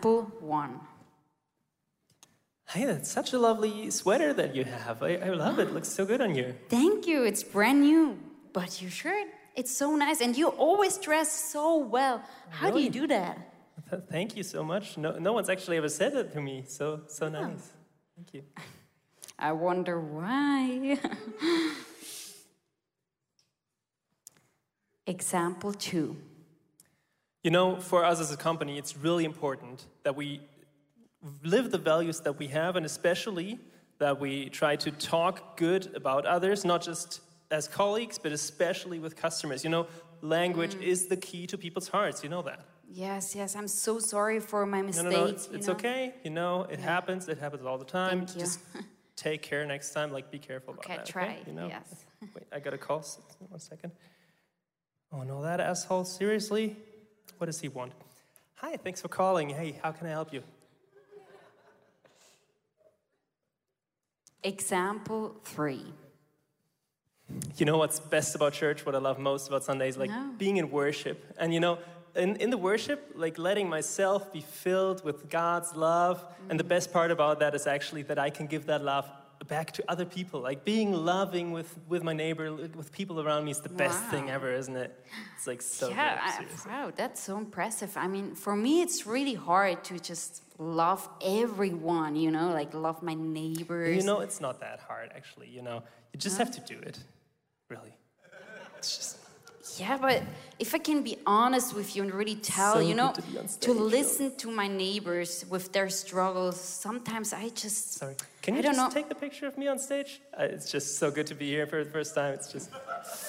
Example one. Hey, that's such a lovely sweater that you have. I, I love it. it. Looks so good on you. Thank you. It's brand new. But your shirt, it's so nice. And you always dress so well. How Really? do you do that? Thank you so much. No, no one's actually ever said that to me. So, so oh. nice. Thank you. I wonder why. Example two. You know, for us as a company, it's really important that we live the values that we have, and especially that we try to talk good about others, not just as colleagues, but especially with customers. You know, language mm. is the key to people's hearts. You know that. Yes, yes, I'm so sorry for my mistake. no, no, it's, you it's know? okay. You know, it happens. It happens all the time. Thank you. Just take care next time. Like, be careful about that. Okay, that. try, You know. yes. Wait, I got a call. One second. Oh no, that asshole! Seriously, what does he want? Hi, thanks for calling. Hey, how can I help you? Example three. You know what's best about church? What I love most about Sundays, like No. being in worship, and you know. In, in the worship, like letting myself be filled with God's love. And the best part about that is actually that I can give that love back to other people. Like being loving with, with my neighbor, with people around me is the best thing ever, isn't it? It's like so yeah, good. I, seriously. wow, that's so impressive. I mean, for me, it's really hard to just love everyone, you know, like love my neighbors. You know, it's not that hard, actually. You know, you just have to do it. Really. It's just. Yeah, but if I can be honest with you and really tell, So you know, good to be to stage, though. listen to my neighbors with their struggles, sometimes I just. Sorry. Can you I don't just know. take the picture of me on stage? Uh, it's just so good to be here for the first time. It's just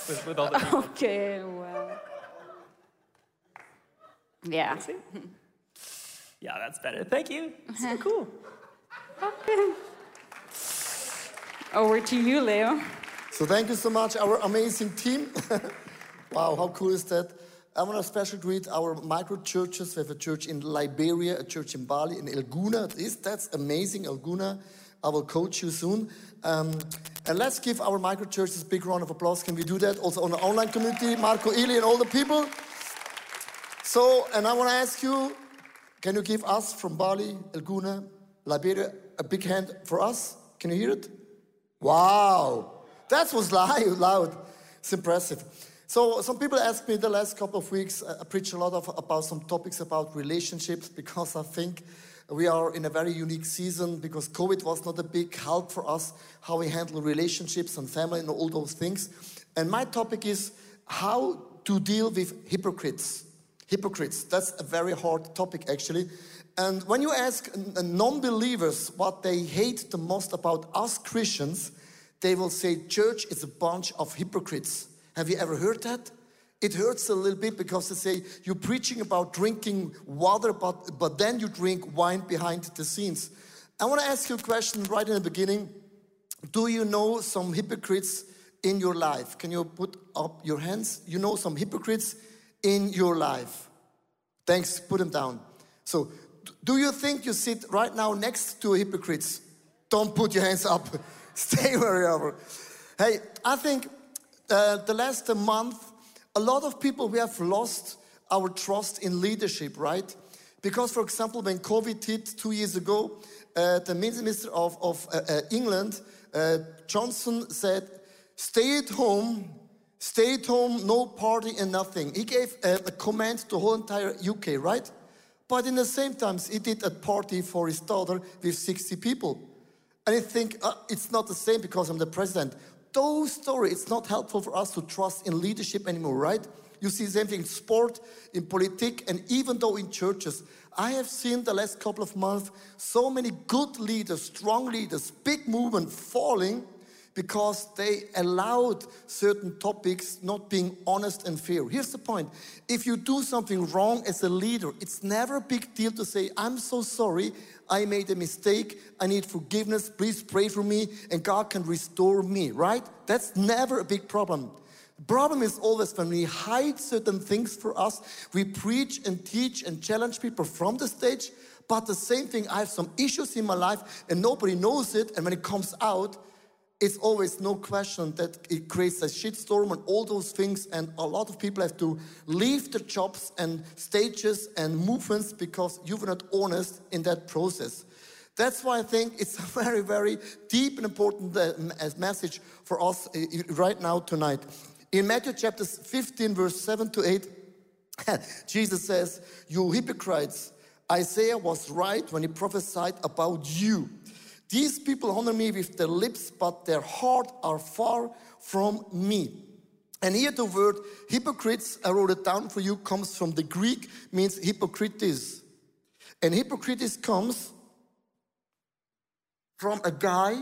with, with all the people. Okay, well. Yeah. See? Yeah, that's better. Thank you. It's so cool. Okay. Over to you, Leo. So thank you so much, our amazing team. wow, how cool is that? I want to special greet our micro churches. We have a church in Liberia, a church in Bali, in El Gouna. Is that's amazing, El Gouna. I will coach you soon. Um, and let's give our micro churches a big round of applause. Can we do that? Also on the online community, Marco Eli and all the people. So, and I want to ask you, can you give us from Bali, El Gouna, Liberia, a big hand for us? Can you hear it? Wow, that was loud, loud. It's impressive. So some people asked me the last couple of weeks. I preach a lot of about some topics about relationships because I think we are in a very unique season because COVID was not a big help for us how we handle relationships and family and all those things. And my topic is how to deal with hypocrites. Hypocrites. That's a very hard topic actually. And when you ask non believers what they hate the most about us Christians, they will say church is a bunch of hypocrites. Have you ever heard that? It hurts a little bit because they say you're preaching about drinking water, but, but then you drink wine behind the scenes. I want to ask you a question right in the beginning. Do you know some hypocrites in your life? Can you put up your hands? You know some hypocrites in your life. Thanks, put them down. So, do you think you sit right now next to hypocrites? Don't put your hands up. Stay where you are. Hey, I think uh, the last month, a lot of people we have lost our trust in leadership, right? Because, for example, when COVID hit two years ago, uh, the minister of, of uh, uh, England, uh, Johnson, said, "Stay at home, stay at home, no party and nothing." He gave uh, a command to the whole entire UK, right? But in the same time, he did a party for his daughter with 60 people. And I think uh, it's not the same because I'm the president. Those stories, it's not helpful for us to trust in leadership anymore, right? You see the same thing in sport, in politics, and even though in churches. I have seen the last couple of months so many good leaders, strong leaders, big movement falling because they allowed certain topics not being honest and fair. Here's the point if you do something wrong as a leader, it's never a big deal to say, I'm so sorry, I made a mistake, I need forgiveness, please pray for me, and God can restore me, right? That's never a big problem. The problem is always when we hide certain things for us, we preach and teach and challenge people from the stage, but the same thing, I have some issues in my life and nobody knows it, and when it comes out, it's always no question that it creates a shitstorm and all those things. And a lot of people have to leave their jobs and stages and movements because you were not honest in that process. That's why I think it's a very, very deep and important uh, message for us uh, right now tonight. In Matthew chapter 15, verse 7 to 8, Jesus says, You hypocrites, Isaiah was right when he prophesied about you. These people honor me with their lips, but their heart are far from me. And here the word hypocrites, I wrote it down for you, comes from the Greek, means hypocrites. And hypocrites comes from a guy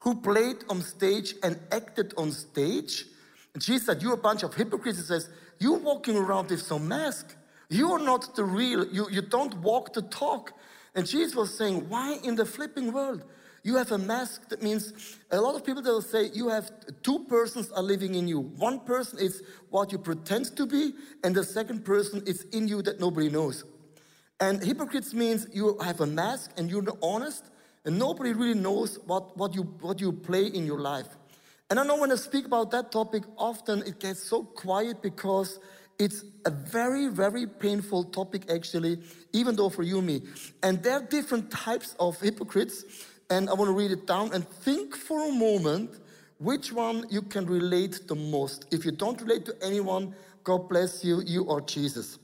who played on stage and acted on stage. And Jesus said, You're a bunch of hypocrites. He says, You're walking around with some mask. You're not the real, you, you don't walk the talk. And Jesus was saying, Why in the flipping world? You have a mask that means a lot of people that will say you have two persons are living in you. One person is what you pretend to be, and the second person is in you that nobody knows. And hypocrites means you have a mask and you're not honest, and nobody really knows what, what, you, what you play in your life. And I know when I speak about that topic, often it gets so quiet because it's a very, very painful topic, actually, even though for you me. And there are different types of hypocrites, and I want to read it down and think for a moment which one you can relate the most. If you don't relate to anyone, God bless you, you are Jesus.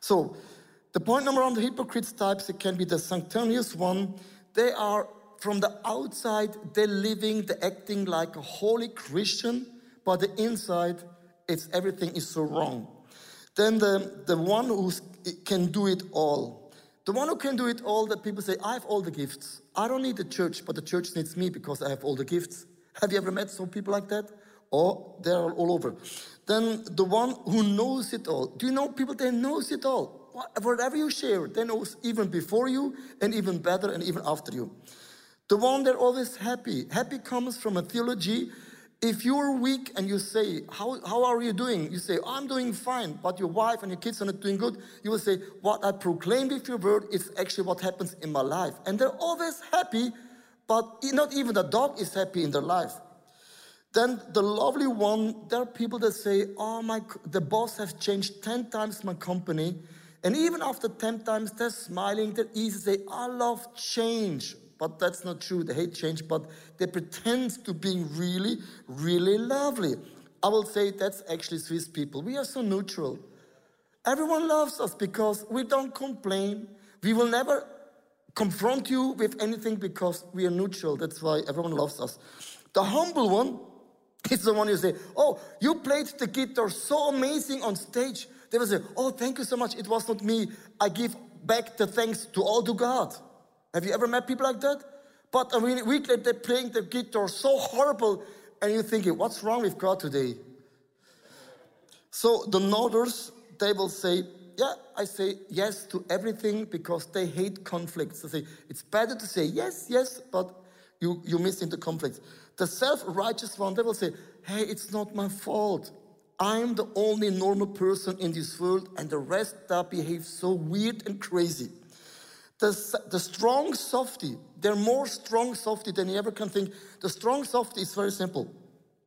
So, the point number on the hypocrites types, it can be the sanctimonious one. They are from the outside, they're living, they're acting like a holy Christian, but the inside, it's everything is so wrong. Then the, the one who can do it all. The one who can do it all, that people say, I have all the gifts. I don't need the church, but the church needs me because I have all the gifts. Have you ever met some people like that? Or oh, they're all over. Then the one who knows it all. Do you know people that knows it all? Whatever you share, they know even before you and even better and even after you. The one that always happy. Happy comes from a theology if you're weak and you say, how, how are you doing? You say, I'm doing fine, but your wife and your kids are not doing good. You will say, What I proclaim with your word is actually what happens in my life. And they're always happy, but not even the dog is happy in their life. Then the lovely one, there are people that say, Oh, my, the boss has changed 10 times my company. And even after 10 times, they're smiling, they're easy, say, I love change but that's not true. They hate change, but they pretend to being really, really lovely. I will say that's actually Swiss people. We are so neutral. Everyone loves us because we don't complain. We will never confront you with anything because we are neutral. That's why everyone loves us. The humble one is the one you say, Oh, you played the guitar so amazing on stage. They will say, Oh, thank you so much. It was not me. I give back the thanks to all to God. Have you ever met people like that? But a week later, they're playing the guitar so horrible, and you're thinking, what's wrong with God today? So the nodders, they will say, yeah, I say yes to everything because they hate conflicts. They say, it's better to say yes, yes, but you, you miss into conflicts. The self-righteous one, they will say, hey, it's not my fault. I'm the only normal person in this world, and the rest that behave so weird and crazy. The, the strong softy, they're more strong softy than you ever can think. The strong softy is very simple.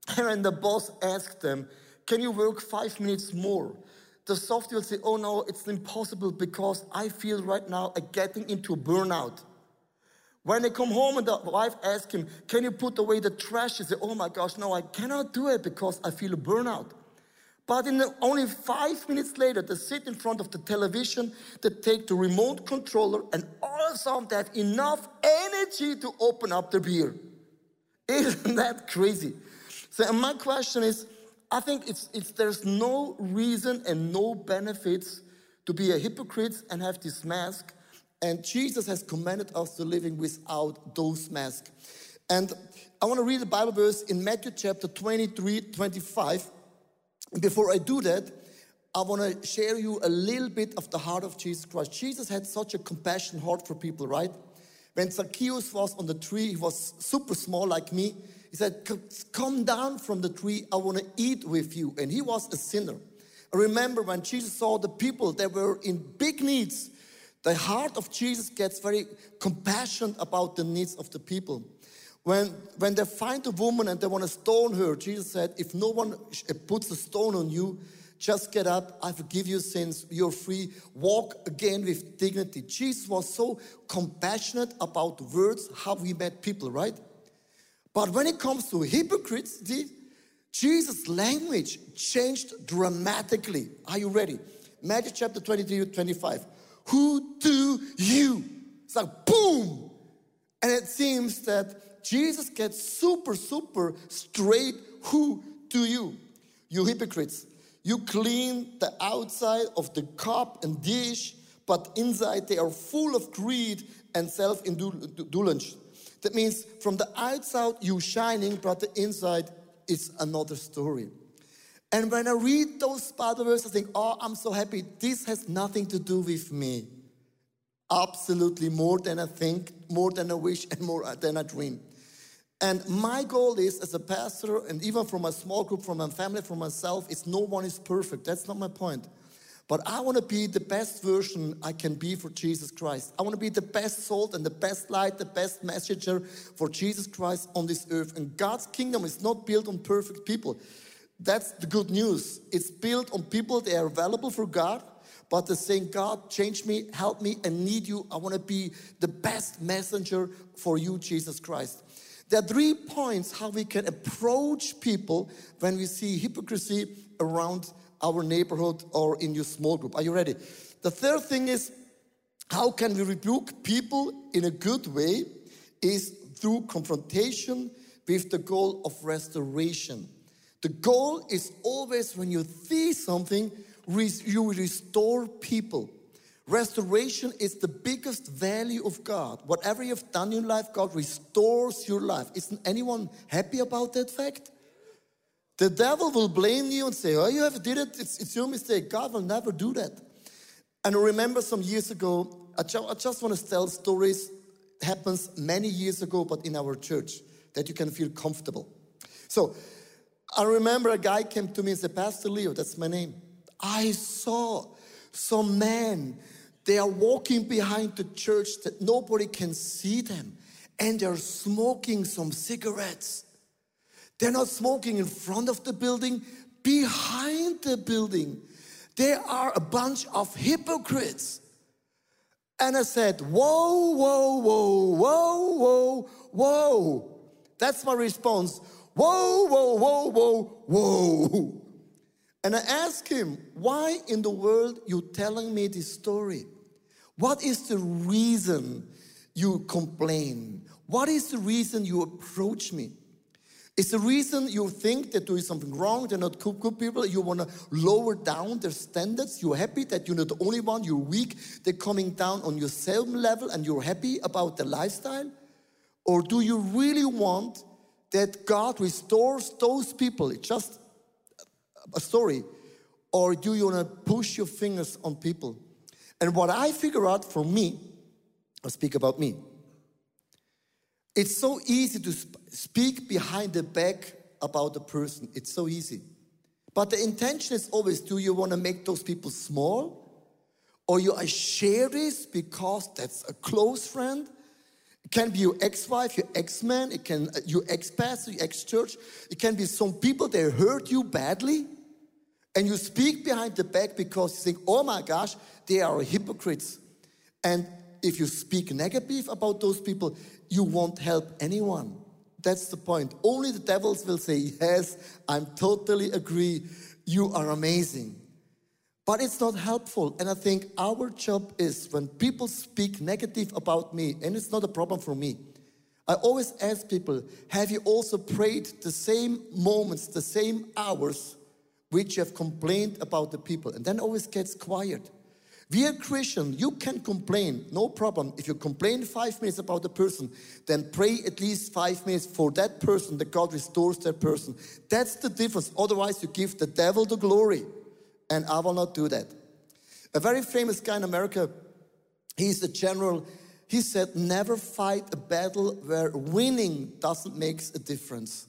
And the boss asks them, Can you work five minutes more? The softy will say, Oh no, it's impossible because I feel right now I'm getting into a burnout. When they come home and the wife asks him, Can you put away the trash? He says, Oh my gosh, no, I cannot do it because I feel a burnout. But in the, only five minutes later, they sit in front of the television, they take the remote controller, and all of they have enough energy to open up the beer. Isn't that crazy? So my question is, I think it's, it's, there's no reason and no benefits to be a hypocrite and have this mask. And Jesus has commanded us to living without those masks. And I want to read the Bible verse in Matthew chapter 23, 25. Before I do that, I want to share you a little bit of the heart of Jesus Christ. Jesus had such a compassionate heart for people, right? When Zacchaeus was on the tree, he was super small like me. He said, Come down from the tree, I want to eat with you. And he was a sinner. I remember when Jesus saw the people that were in big needs, the heart of Jesus gets very compassionate about the needs of the people. When, when they find a woman and they want to stone her, Jesus said, If no one eh, puts a stone on you, just get up, I forgive your sins, you're free, walk again with dignity. Jesus was so compassionate about words, how we met people, right? But when it comes to hypocrites, Jesus' language changed dramatically. Are you ready? Matthew chapter 23 to 25. Who do you? It's like boom! And it seems that Jesus gets super, super straight. Who to you? You hypocrites. You clean the outside of the cup and dish, but inside they are full of greed and self indulgence. That means from the outside you shining, but the inside is another story. And when I read those Bible verses, I think, oh, I'm so happy. This has nothing to do with me. Absolutely more than I think, more than I wish, and more than I dream. And my goal is, as a pastor, and even from a small group, from my family, from myself, is no one is perfect. That's not my point. But I want to be the best version I can be for Jesus Christ. I want to be the best salt and the best light, the best messenger for Jesus Christ on this earth. And God's kingdom is not built on perfect people. That's the good news. It's built on people that are available for God, but they're saying, God, change me, help me, and need you. I want to be the best messenger for you, Jesus Christ. There are three points how we can approach people when we see hypocrisy around our neighborhood or in your small group. Are you ready? The third thing is how can we rebuke people in a good way is through confrontation with the goal of restoration. The goal is always when you see something, you restore people. Restoration is the biggest value of God. Whatever you've done in life, God restores your life. Isn't anyone happy about that fact? The devil will blame you and say, Oh, you have did it, it's, it's your mistake. God will never do that. And I remember some years ago, I, ju- I just want to tell stories, happens many years ago, but in our church, that you can feel comfortable. So I remember a guy came to me and said, Pastor Leo, that's my name. I saw some men they are walking behind the church that nobody can see them and they're smoking some cigarettes. They're not smoking in front of the building, behind the building. They are a bunch of hypocrites. And I said, Whoa, whoa, whoa, whoa, whoa, whoa. That's my response. Whoa, whoa, whoa, whoa, whoa. And I asked him, Why in the world you telling me this story? What is the reason you complain? What is the reason you approach me? Is the reason you think they're doing something wrong, they're not good, good people, you want to lower down their standards, you're happy that you're not the only one, you're weak, they're coming down on your same level and you're happy about their lifestyle? Or do you really want that God restores those people? It's just a story. Or do you want to push your fingers on people? And what I figure out for me, I'll speak about me. It's so easy to sp- speak behind the back about a person. It's so easy. But the intention is always do you want to make those people small? Or you I share this because that's a close friend? It can be your ex-wife, your ex-man, it can uh, your ex-pastor, your ex-church. It can be some people that hurt you badly. And you speak behind the back because you think, oh my gosh, they are hypocrites. And if you speak negative about those people, you won't help anyone. That's the point. Only the devils will say, Yes, I'm totally agree. You are amazing. But it's not helpful. And I think our job is when people speak negative about me, and it's not a problem for me. I always ask people, have you also prayed the same moments, the same hours which have complained about the people? And then always gets quiet. We are Christian. You can complain, no problem. If you complain five minutes about the person, then pray at least five minutes for that person that God restores that person. That's the difference. Otherwise, you give the devil the glory. And I will not do that. A very famous guy in America, he's a general. He said, Never fight a battle where winning doesn't make a difference.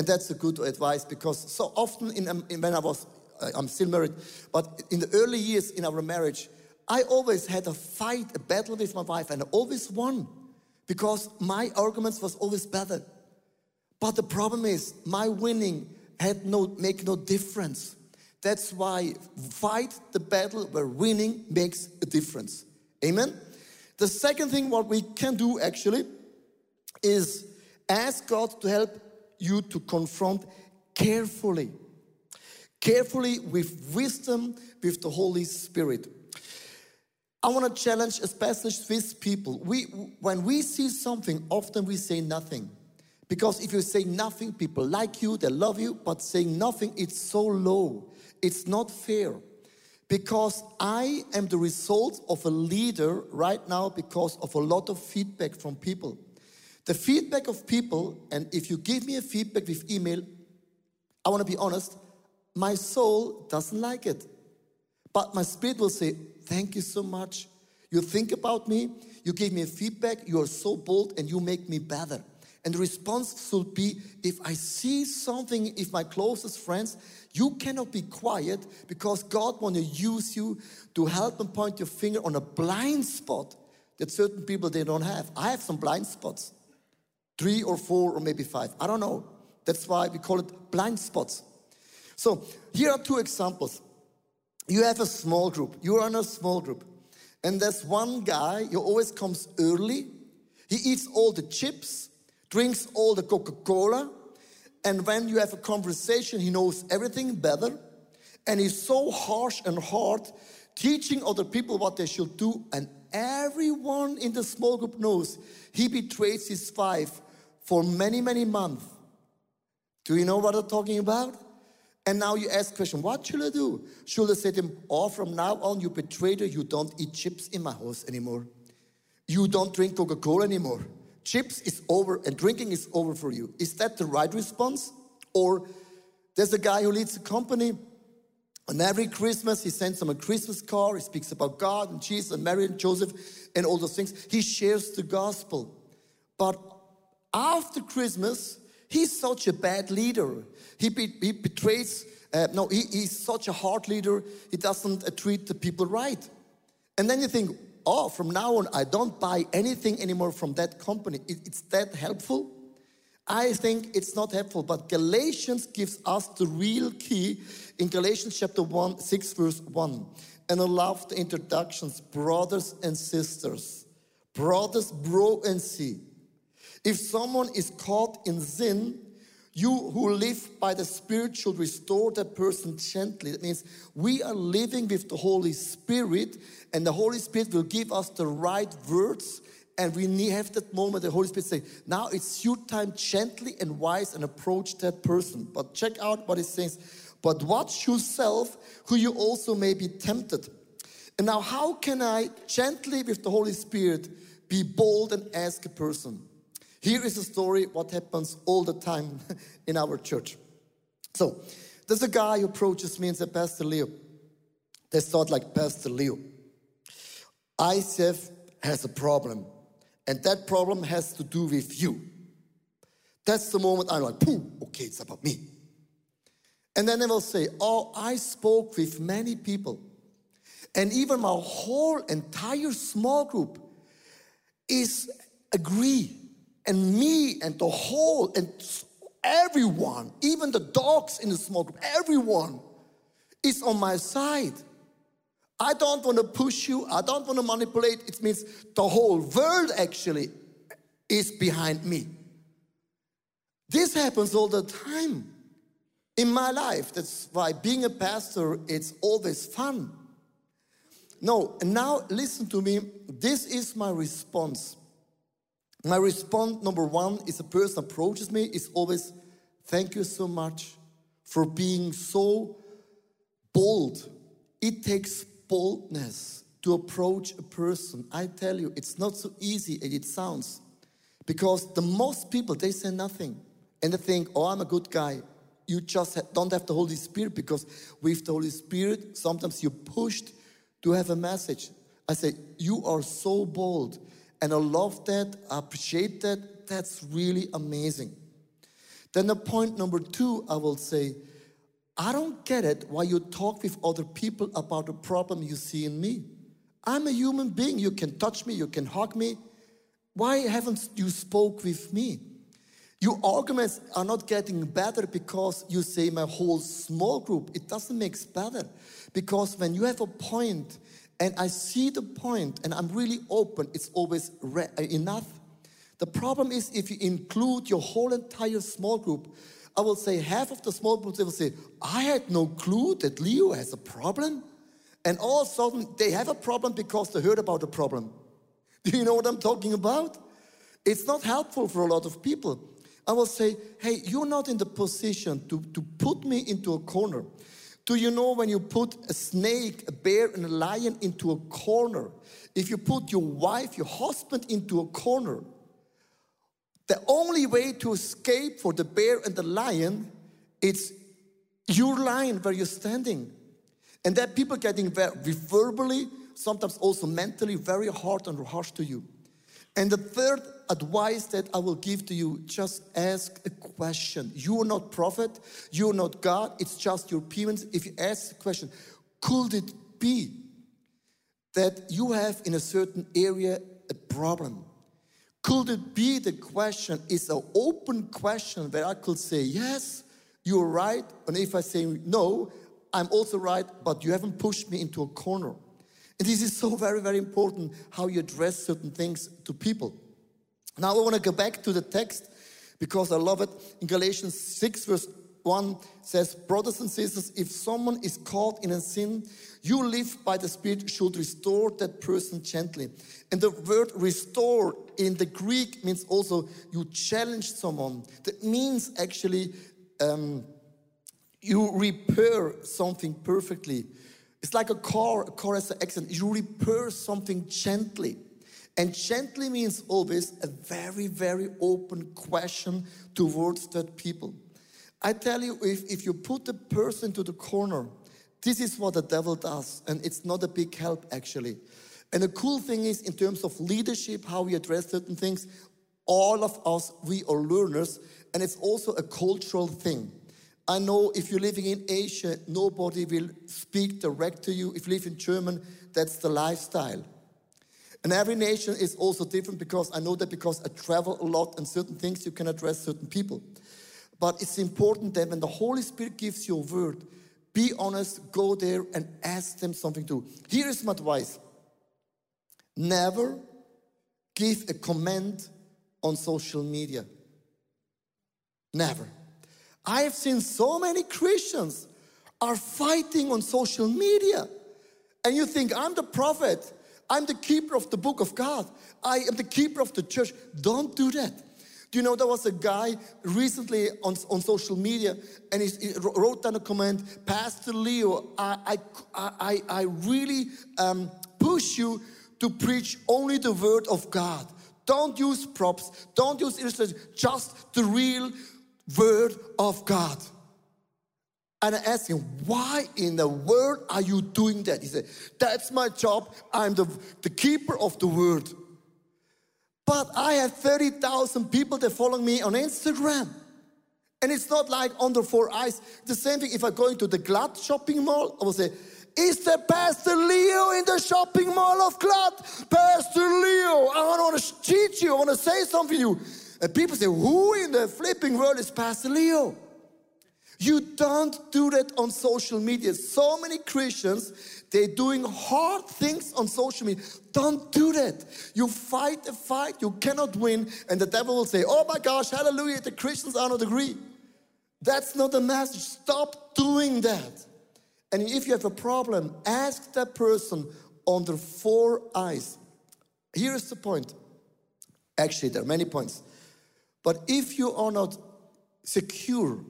And that's a good advice because so often in, um, in when I was uh, I'm still married, but in the early years in our marriage, I always had a fight, a battle with my wife, and I always won because my arguments was always better. But the problem is my winning had no make no difference. That's why fight the battle where winning makes a difference. Amen. The second thing what we can do actually is ask God to help you to confront carefully. Carefully with wisdom with the Holy Spirit. I want to challenge especially Swiss people. We, when we see something, often we say nothing. Because if you say nothing, people like you, they love you, but saying nothing, it's so low. It's not fair. Because I am the result of a leader right now because of a lot of feedback from people. The feedback of people, and if you give me a feedback with email, I want to be honest, my soul doesn't like it. But my spirit will say, Thank you so much. You think about me, you give me a feedback, you are so bold, and you make me better. And the response should be if I see something, if my closest friends, you cannot be quiet because God want to use you to help and point your finger on a blind spot that certain people they don't have. I have some blind spots. Three or four or maybe five. I don't know. That's why we call it blind spots. So here are two examples. You have a small group. You're in a small group. And there's one guy who always comes early. He eats all the chips drinks all the Coca Cola, and when you have a conversation, he knows everything better, and he's so harsh and hard, teaching other people what they should do, and everyone in the small group knows he betrays his wife for many, many months. Do you know what I'm talking about? And now you ask question, what should I do? Should I say to him, oh, from now on, you betrayer, you don't eat chips in my house anymore. You don't drink Coca-Cola anymore chips is over and drinking is over for you. Is that the right response? Or there's a guy who leads a company, and every Christmas he sends them a Christmas card. He speaks about God and Jesus and Mary and Joseph and all those things. He shares the gospel. But after Christmas, he's such a bad leader. He, be, he betrays, uh, no, he, he's such a hard leader. He doesn't uh, treat the people right. And then you think, oh, from now on, I don't buy anything anymore from that company. it's that helpful? I think it's not helpful, but Galatians gives us the real key in Galatians chapter 1, 6, verse 1. And I love the introductions, brothers and sisters. Brothers, bro, and see. If someone is caught in sin, you who live by the Spirit should restore that person gently. That means we are living with the Holy Spirit, and the Holy Spirit will give us the right words. And we have that moment, the Holy Spirit say, now it's your time gently and wise and approach that person. But check out what it says. But watch yourself, who you also may be tempted. And now, how can I gently, with the Holy Spirit, be bold and ask a person? Here is a story what happens all the time in our church. So, there's a guy who approaches me and says, Pastor Leo, they start like Pastor Leo. ICF has a problem, and that problem has to do with you. That's the moment I'm like, Pooh, okay, it's about me. And then they will say, Oh, I spoke with many people, and even my whole entire small group is agree and me and the whole and everyone, even the dogs in the small group, everyone is on my side. I don't want to push you, I don't want to manipulate. It means the whole world actually is behind me. This happens all the time in my life. That's why being a pastor, it's always fun. No, now listen to me. This is my response. My response, number one, is a person approaches me, is always, thank you so much for being so bold. It takes boldness to approach a person. I tell you, it's not so easy as it sounds. Because the most people, they say nothing. And they think, oh, I'm a good guy. You just don't have the Holy Spirit because with the Holy Spirit, sometimes you're pushed to have a message. I say, you are so bold. And I love that, I appreciate that. That's really amazing. Then the point number two, I will say, I don't get it why you talk with other people about a problem you see in me. I'm a human being. You can touch me, you can hug me. Why haven't you spoke with me? Your arguments are not getting better because you say my whole small group. It doesn't make better. Because when you have a point and I see the point and I'm really open, it's always re- uh, enough. The problem is if you include your whole entire small group, I will say half of the small groups, they will say, I had no clue that Leo has a problem. And all of a sudden, they have a problem because they heard about the problem. Do you know what I'm talking about? It's not helpful for a lot of people. I will say, hey, you're not in the position to, to put me into a corner. Do you know when you put a snake, a bear, and a lion into a corner, if you put your wife, your husband into a corner, the only way to escape for the bear and the lion, it's your line where you're standing. And that people getting very verbally, sometimes also mentally, very hard and harsh to you. And the third advice that I will give to you, just ask a question. You are not prophet, you are not God, it's just your opinions. If you ask the question, could it be that you have in a certain area a problem? Could it be the question is an open question where I could say, yes, you're right. And if I say no, I'm also right, but you haven't pushed me into a corner. And this is so very, very important how you address certain things to people. Now I want to go back to the text because I love it. In Galatians 6, verse 1 says, Brothers and sisters, if someone is caught in a sin, you live by the Spirit should restore that person gently. And the word restore in the Greek means also you challenge someone. That means actually um, you repair something perfectly. It's like a car, a car has an accident. You repair something gently. And gently means always a very, very open question towards that people. I tell you, if, if you put the person to the corner, this is what the devil does, and it's not a big help actually. And the cool thing is, in terms of leadership, how we address certain things, all of us, we are learners, and it's also a cultural thing. I know if you're living in Asia, nobody will speak direct to you. If you live in German, that's the lifestyle. And every nation is also different because I know that because I travel a lot and certain things you can address certain people. But it's important that when the Holy Spirit gives you a word, be honest, go there and ask them something to. Here is my advice never give a comment on social media. Never. I have seen so many Christians are fighting on social media. And you think, I'm the prophet, I'm the keeper of the book of God, I am the keeper of the church. Don't do that. Do you know there was a guy recently on, on social media and he, he wrote down a comment, Pastor Leo, I, I, I, I really um, push you to preach only the word of God. Don't use props, don't use illustrations, just the real word of God. And I asked him, why in the world are you doing that? He said, that's my job. I'm the, the keeper of the word. But I have 30,000 people that follow me on Instagram. And it's not like under four eyes. The same thing if I go into the Glatt shopping mall, I will say, is there Pastor Leo in the shopping mall of Glatt? Pastor Leo, I want to teach you, I want to say something to you. And people say, Who in the flipping world is Pastor Leo? You don't do that on social media. So many Christians, they're doing hard things on social media. Don't do that. You fight a fight, you cannot win, and the devil will say, Oh my gosh, hallelujah, the Christians are not agree. That's not the message. Stop doing that. And if you have a problem, ask that person under four eyes. Here's the point. Actually, there are many points. But if you are not secure,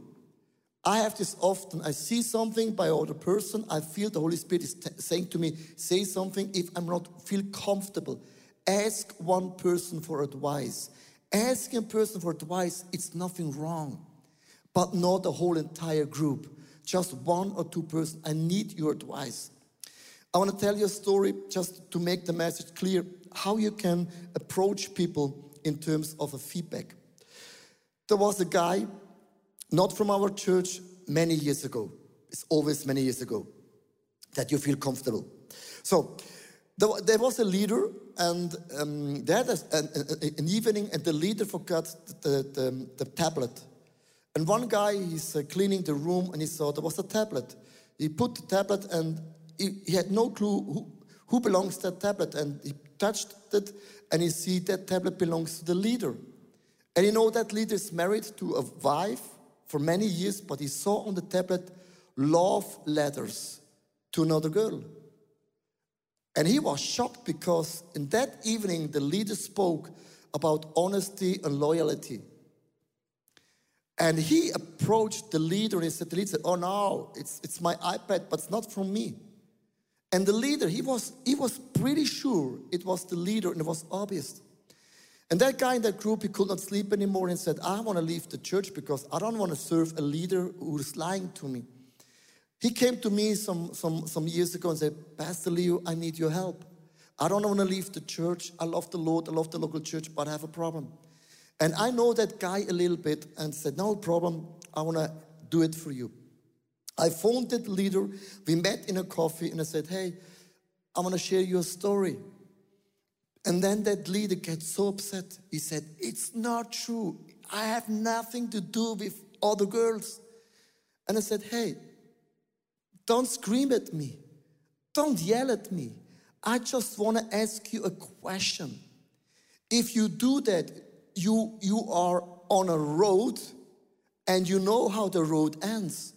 I have this often. I see something by other person. I feel the Holy Spirit is t- saying to me, say something. If I'm not feel comfortable, ask one person for advice. Asking a person for advice, it's nothing wrong, but not the whole entire group. Just one or two persons. I need your advice. I want to tell you a story just to make the message clear how you can approach people in terms of a feedback. There was a guy, not from our church, many years ago. It's always many years ago that you feel comfortable. So, there, was a leader, and um, they had a- an, an- an evening, and the leader forgot the, the, the tablet. And one guy, he's uh, cleaning the room, and he saw there was a tablet. He put the tablet, and he, he had no clue who, who belongs to that tablet. And he touched it, and he see that tablet belongs to the leader. And you know that leader is married to a wife for many years, but he saw on the tablet love letters to another girl. And he was shocked because in that evening the leader spoke about honesty and loyalty. And he approached the leader and he said, the leader said, Oh no, it's, it's my iPad, but it's not from me. And the leader, he was, he was pretty sure it was the leader and it was obvious. And that guy in that group, he could not sleep anymore and said, I want to leave the church because I don't want to serve a leader who's lying to me. He came to me some, some, some years ago and said, Pastor Leo, I need your help. I don't want to leave the church. I love the Lord, I love the local church, but I have a problem. And I know that guy a little bit and said, No problem, I want to do it for you. I phoned that leader. We met in a coffee and I said, Hey, I want to share your story. And then that leader gets so upset. He said, It's not true. I have nothing to do with other girls. And I said, Hey, don't scream at me. Don't yell at me. I just want to ask you a question. If you do that, you, you are on a road and you know how the road ends.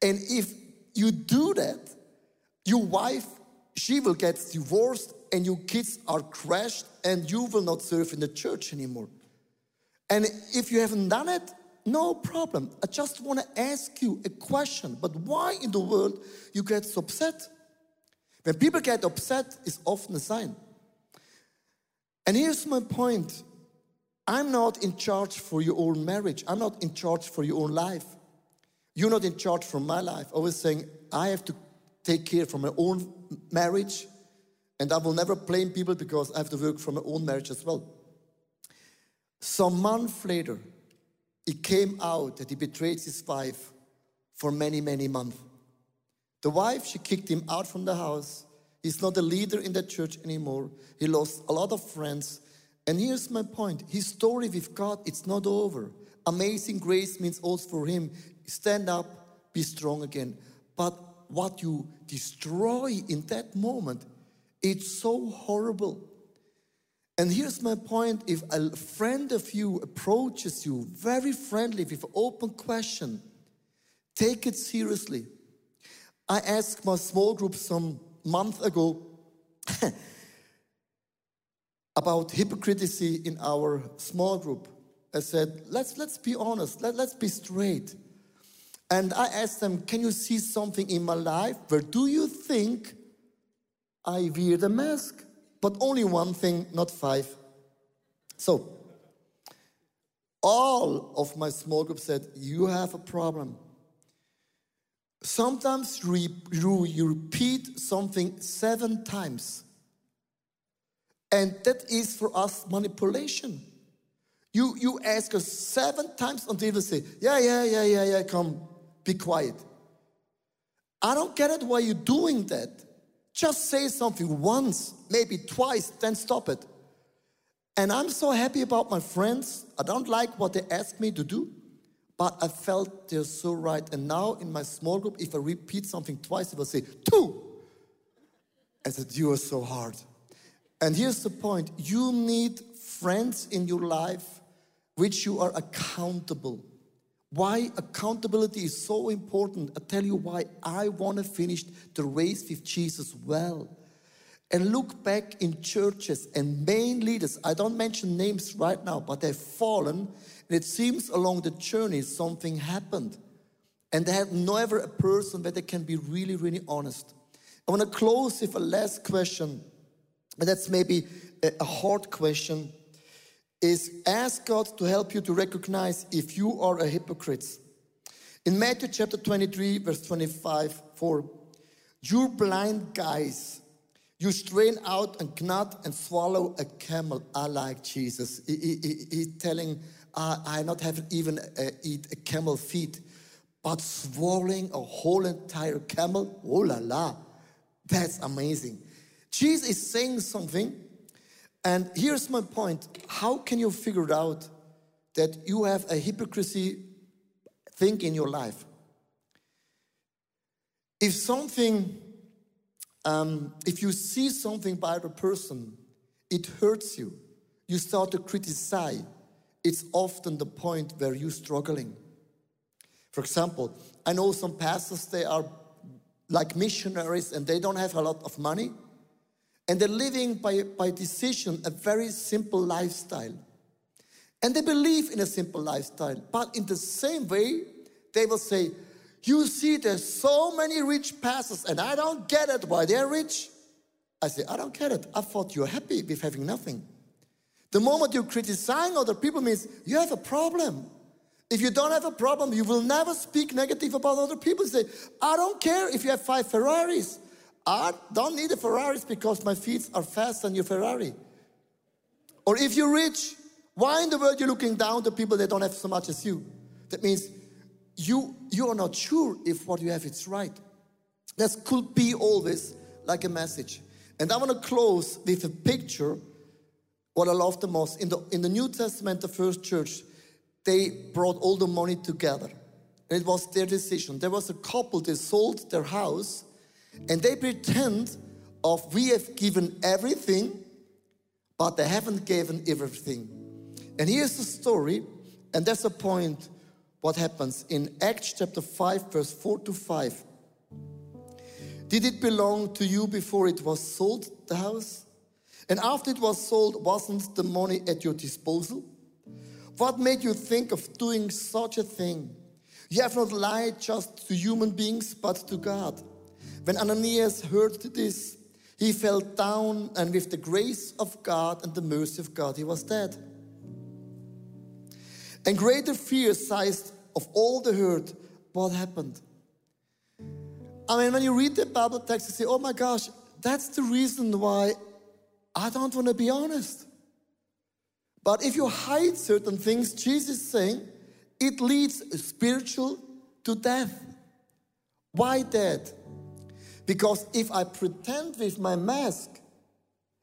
And if you do that, your wife, she will get divorced and your kids are crashed and you will not serve in the church anymore. And if you haven't done it, no problem. I just want to ask you a question. But why in the world you get so upset? When people get upset, it's often a sign. And here's my point. I'm not in charge for your own marriage. I'm not in charge for your own life. You're not in charge for my life. I was saying I have to take care for my own marriage, and I will never blame people because I have to work for my own marriage as well. Some month later, it came out that he betrayed his wife for many, many months. The wife, she kicked him out from the house. He's not a leader in the church anymore. He lost a lot of friends. And here's my point his story with God, it's not over. Amazing grace means also for him stand up, be strong again. But what you destroy in that moment, it's so horrible. And here's my point if a friend of you approaches you very friendly with open question, take it seriously. I asked my small group some month ago about hypocrisy in our small group. I said, let's, let's be honest, let, let's be straight. And I asked them, can you see something in my life where do you think I wear the mask? But only one thing, not five. So, all of my small group said, You have a problem. Sometimes re- you repeat something seven times. And that is for us manipulation. You, you ask us seven times until we say, Yeah, yeah, yeah, yeah, yeah, come, be quiet. I don't get it why you're doing that. Just say something once, maybe twice, then stop it. And I'm so happy about my friends. I don't like what they ask me to do, but I felt they're so right. And now in my small group, if I repeat something twice, they will say, two. I said, You are so hard. And here's the point you need friends in your life which you are accountable. Why accountability is so important. I tell you why I want to finish the race with Jesus well. And look back in churches and main leaders. I don't mention names right now, but they've fallen. And it seems along the journey something happened. And they have never a person where they can be really, really honest. I want to close with a last question. And that's maybe a hard question is ask God to help you to recognize if you are a hypocrite. In Matthew chapter 23, verse 25, 4, you blind guys, you strain out and gnat and swallow a camel. I like Jesus. He, he- he- he's telling, uh, I not have even uh, eat a camel feet, but swallowing a whole entire camel. Oh la la, that's amazing. Jesus is saying something, and here's my point. How can you figure it out that you have a hypocrisy thing in your life? If something, um, if you see something by the person, it hurts you, you start to criticize, it's often the point where you're struggling. For example, I know some pastors, they are like missionaries and they don't have a lot of money. And they're living by, by decision a very simple lifestyle. And they believe in a simple lifestyle. But in the same way, they will say, You see, there's so many rich pastors, and I don't get it why they're rich. I say, I don't get it. I thought you're happy with having nothing. The moment you're criticizing other people means you have a problem. If you don't have a problem, you will never speak negative about other people. Say, I don't care if you have five Ferraris. I don't need a Ferraris because my feet are faster than your Ferrari. Or if you're rich, why in the world you're looking down to people that don't have so much as you? That means you you are not sure if what you have is right. That could be always like a message. And I want to close with a picture. What I love the most in the in the New Testament, the first church, they brought all the money together. And it was their decision. There was a couple, they sold their house and they pretend of we have given everything, but they haven't given everything. And here's the story, and that's the point what happens in Acts chapter 5, verse 4 to 5. Did it belong to you before it was sold, the house? And after it was sold, wasn't the money at your disposal? What made you think of doing such a thing? You have not lied just to human beings, but to God. When Ananias heard this, he fell down, and with the grace of God and the mercy of God, he was dead. And greater fear seized of all the herd what happened. I mean, when you read the Bible text, you say, oh my gosh, that's the reason why I don't want to be honest. But if you hide certain things, Jesus is saying, it leads spiritual to death. Why death? Because if I pretend with my mask,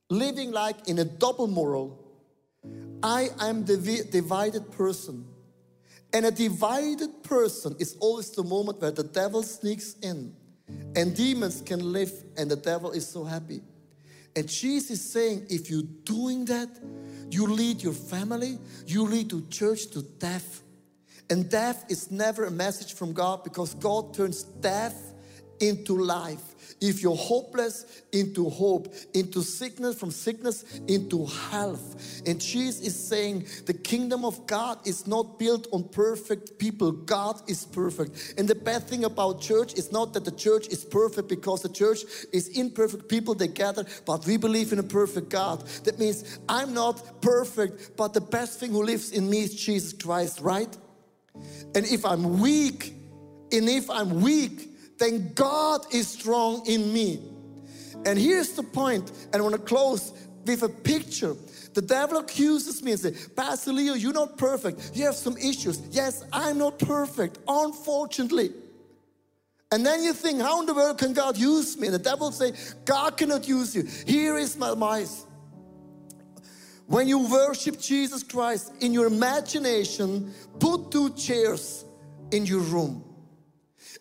living like in a double moral, I am the divided person. And a divided person is always the moment where the devil sneaks in and demons can live and the devil is so happy. And Jesus is saying, if you're doing that, you lead your family, you lead your church to death. And death is never a message from God because God turns death into life. If you're hopeless, into hope, into sickness, from sickness, into health. And Jesus is saying the kingdom of God is not built on perfect people. God is perfect. And the bad thing about church is not that the church is perfect because the church is imperfect people they gather, but we believe in a perfect God. That means I'm not perfect, but the best thing who lives in me is Jesus Christ, right? And if I'm weak, and if I'm weak, then God is strong in me. And here's the point, and I want to close with a picture. The devil accuses me and says, Pastor Leo, you're not perfect. You have some issues. Yes, I'm not perfect, unfortunately. And then you think, how in the world can God use me? And the devil say, God cannot use you. Here is my advice. When you worship Jesus Christ in your imagination, put two chairs in your room.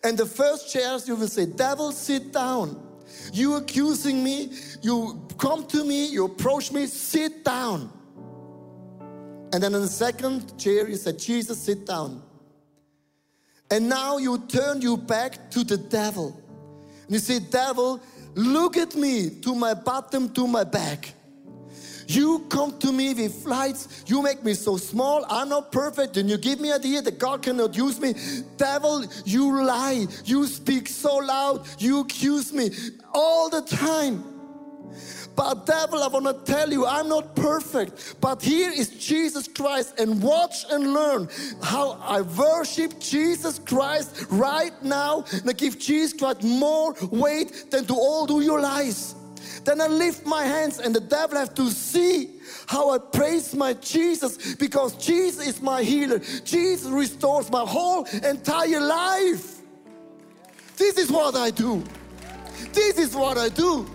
And the first chairs you will say, Devil, sit down. You accusing me, you come to me, you approach me, sit down. And then in the second chair, you said, Jesus, sit down. And now you turn you back to the devil. And you say, Devil, look at me, to my bottom, to my back. You come to me with flights. You make me so small. I'm not perfect. And you give me idea that God cannot use me. Devil, you lie. You speak so loud. You accuse me all the time. But devil, I want to tell you, I'm not perfect. But here is Jesus Christ and watch and learn how I worship Jesus Christ right now and I give Jesus Christ more weight than to all do your lies. Then I lift my hands, and the devil have to see how I praise my Jesus because Jesus is my healer. Jesus restores my whole entire life. This is what I do. This is what I do.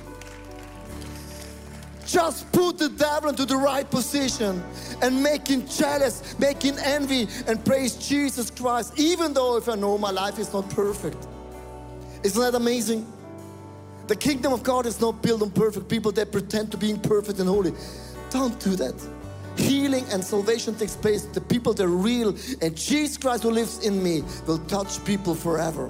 just put the devil into the right position and make him jealous, make him envy, and praise Jesus Christ, even though if I know my life is not perfect. Isn't that amazing? The kingdom of God is not built on perfect people that pretend to being perfect and holy. Don't do that. Healing and salvation takes place. The people that are real and Jesus Christ who lives in me will touch people forever.